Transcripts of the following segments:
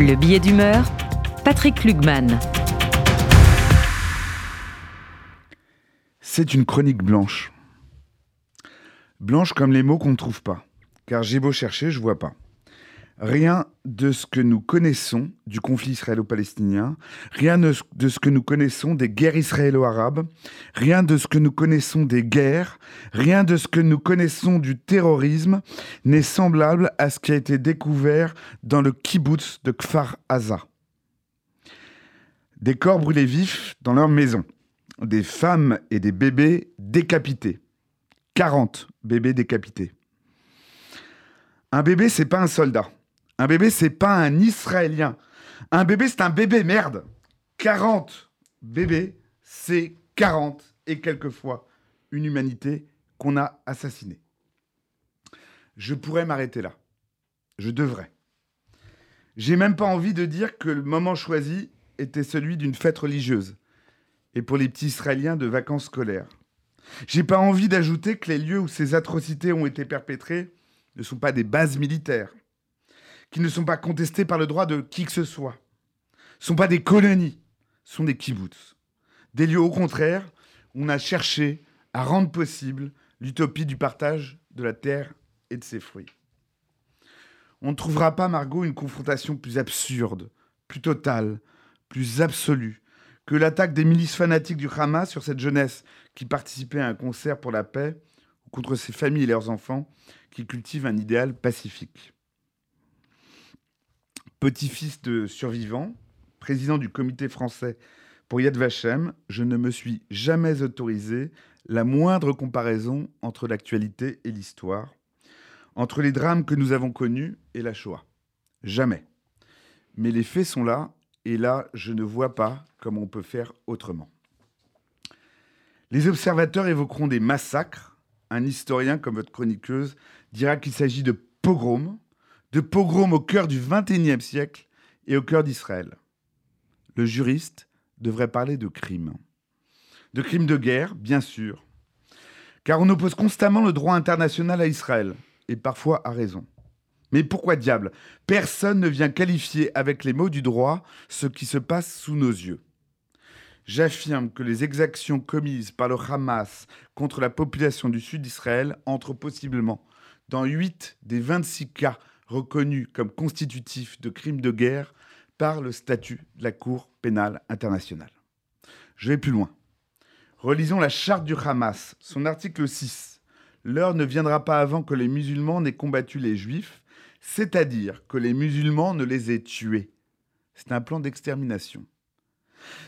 Le billet d'humeur, Patrick Lugman. C'est une chronique blanche. Blanche comme les mots qu'on ne trouve pas. Car j'ai beau chercher, je vois pas. Rien de ce que nous connaissons du conflit israélo-palestinien, rien de ce que nous connaissons des guerres israélo-arabes, rien de ce que nous connaissons des guerres, rien de ce que nous connaissons du terrorisme n'est semblable à ce qui a été découvert dans le kibbutz de Kfar Aza. Des corps brûlés vifs dans leur maison, des femmes et des bébés décapités. 40 bébés décapités. Un bébé, c'est pas un soldat. Un bébé, c'est pas un Israélien. Un bébé, c'est un bébé, merde. 40 bébés, c'est 40 et quelquefois une humanité qu'on a assassinée. Je pourrais m'arrêter là. Je devrais. J'ai même pas envie de dire que le moment choisi était celui d'une fête religieuse et pour les petits Israéliens de vacances scolaires. J'ai pas envie d'ajouter que les lieux où ces atrocités ont été perpétrées ne sont pas des bases militaires, qui ne sont pas contestés par le droit de qui que ce soit, ne sont pas des colonies, sont des kibbutz. Des lieux au contraire où on a cherché à rendre possible l'utopie du partage de la terre et de ses fruits. On ne trouvera pas, Margot, une confrontation plus absurde, plus totale, plus absolue que l'attaque des milices fanatiques du Hamas sur cette jeunesse qui participait à un concert pour la paix ou contre ses familles et leurs enfants qui cultivent un idéal pacifique petit-fils de survivant, président du comité français pour Yad Vashem, je ne me suis jamais autorisé la moindre comparaison entre l'actualité et l'histoire, entre les drames que nous avons connus et la Shoah. Jamais. Mais les faits sont là, et là, je ne vois pas comment on peut faire autrement. Les observateurs évoqueront des massacres. Un historien comme votre chroniqueuse dira qu'il s'agit de pogroms, de pogroms au cœur du XXIe siècle et au cœur d'Israël. Le juriste devrait parler de crimes. De crimes de guerre, bien sûr. Car on oppose constamment le droit international à Israël, et parfois à raison. Mais pourquoi diable? Personne ne vient qualifier avec les mots du droit ce qui se passe sous nos yeux. J'affirme que les exactions commises par le Hamas contre la population du sud d'Israël entrent possiblement dans 8 des 26 cas reconnu comme constitutif de crime de guerre par le statut de la Cour pénale internationale. Je vais plus loin. Relisons la charte du Hamas, son article 6. L'heure ne viendra pas avant que les musulmans n'aient combattu les juifs, c'est-à-dire que les musulmans ne les aient tués. C'est un plan d'extermination.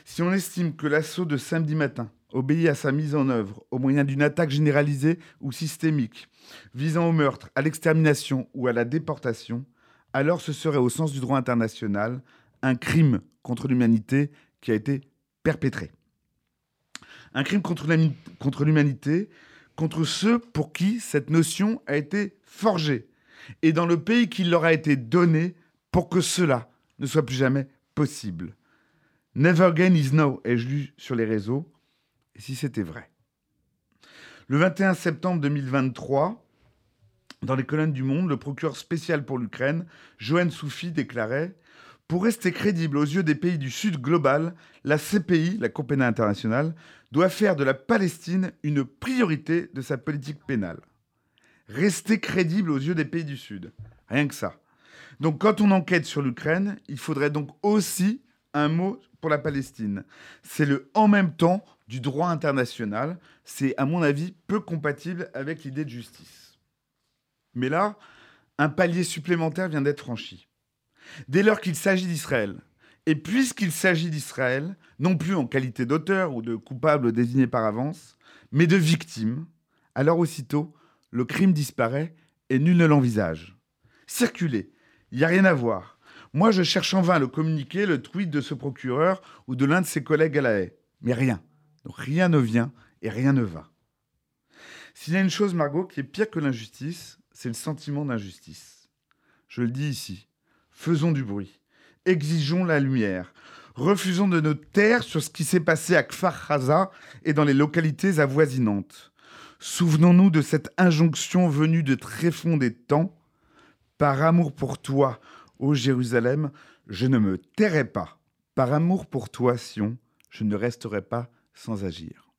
Si on estime que l'assaut de samedi matin obéit à sa mise en œuvre au moyen d'une attaque généralisée ou systémique, visant au meurtre, à l'extermination ou à la déportation, alors ce serait au sens du droit international un crime contre l'humanité qui a été perpétré. Un crime contre l'humanité, contre ceux pour qui cette notion a été forgée, et dans le pays qui leur a été donné pour que cela ne soit plus jamais possible. Never again is now, ai-je lu sur les réseaux, et si c'était vrai. Le 21 septembre 2023, dans les colonnes du Monde, le procureur spécial pour l'Ukraine, Johan Soufi, déclarait Pour rester crédible aux yeux des pays du Sud global, la CPI, la Cour pénale internationale, doit faire de la Palestine une priorité de sa politique pénale. Rester crédible aux yeux des pays du Sud. Rien que ça. Donc quand on enquête sur l'Ukraine, il faudrait donc aussi un mot pour la Palestine. C'est le en même temps du droit international. C'est, à mon avis, peu compatible avec l'idée de justice. Mais là, un palier supplémentaire vient d'être franchi. Dès lors qu'il s'agit d'Israël, et puisqu'il s'agit d'Israël, non plus en qualité d'auteur ou de coupable désigné par avance, mais de victime, alors aussitôt, le crime disparaît et nul ne l'envisage. Circuler, il n'y a rien à voir. Moi, je cherche en vain le communiqué, le tweet de ce procureur ou de l'un de ses collègues à la haie. Mais rien. Donc rien ne vient et rien ne va. S'il y a une chose, Margot, qui est pire que l'injustice, c'est le sentiment d'injustice. Je le dis ici. Faisons du bruit. Exigeons la lumière. Refusons de nous taire sur ce qui s'est passé à Kfar Haza et dans les localités avoisinantes. Souvenons-nous de cette injonction venue de tréfonds des temps. Par amour pour toi, Ô Jérusalem, je ne me tairai pas. Par amour pour toi, Sion, je ne resterai pas sans agir.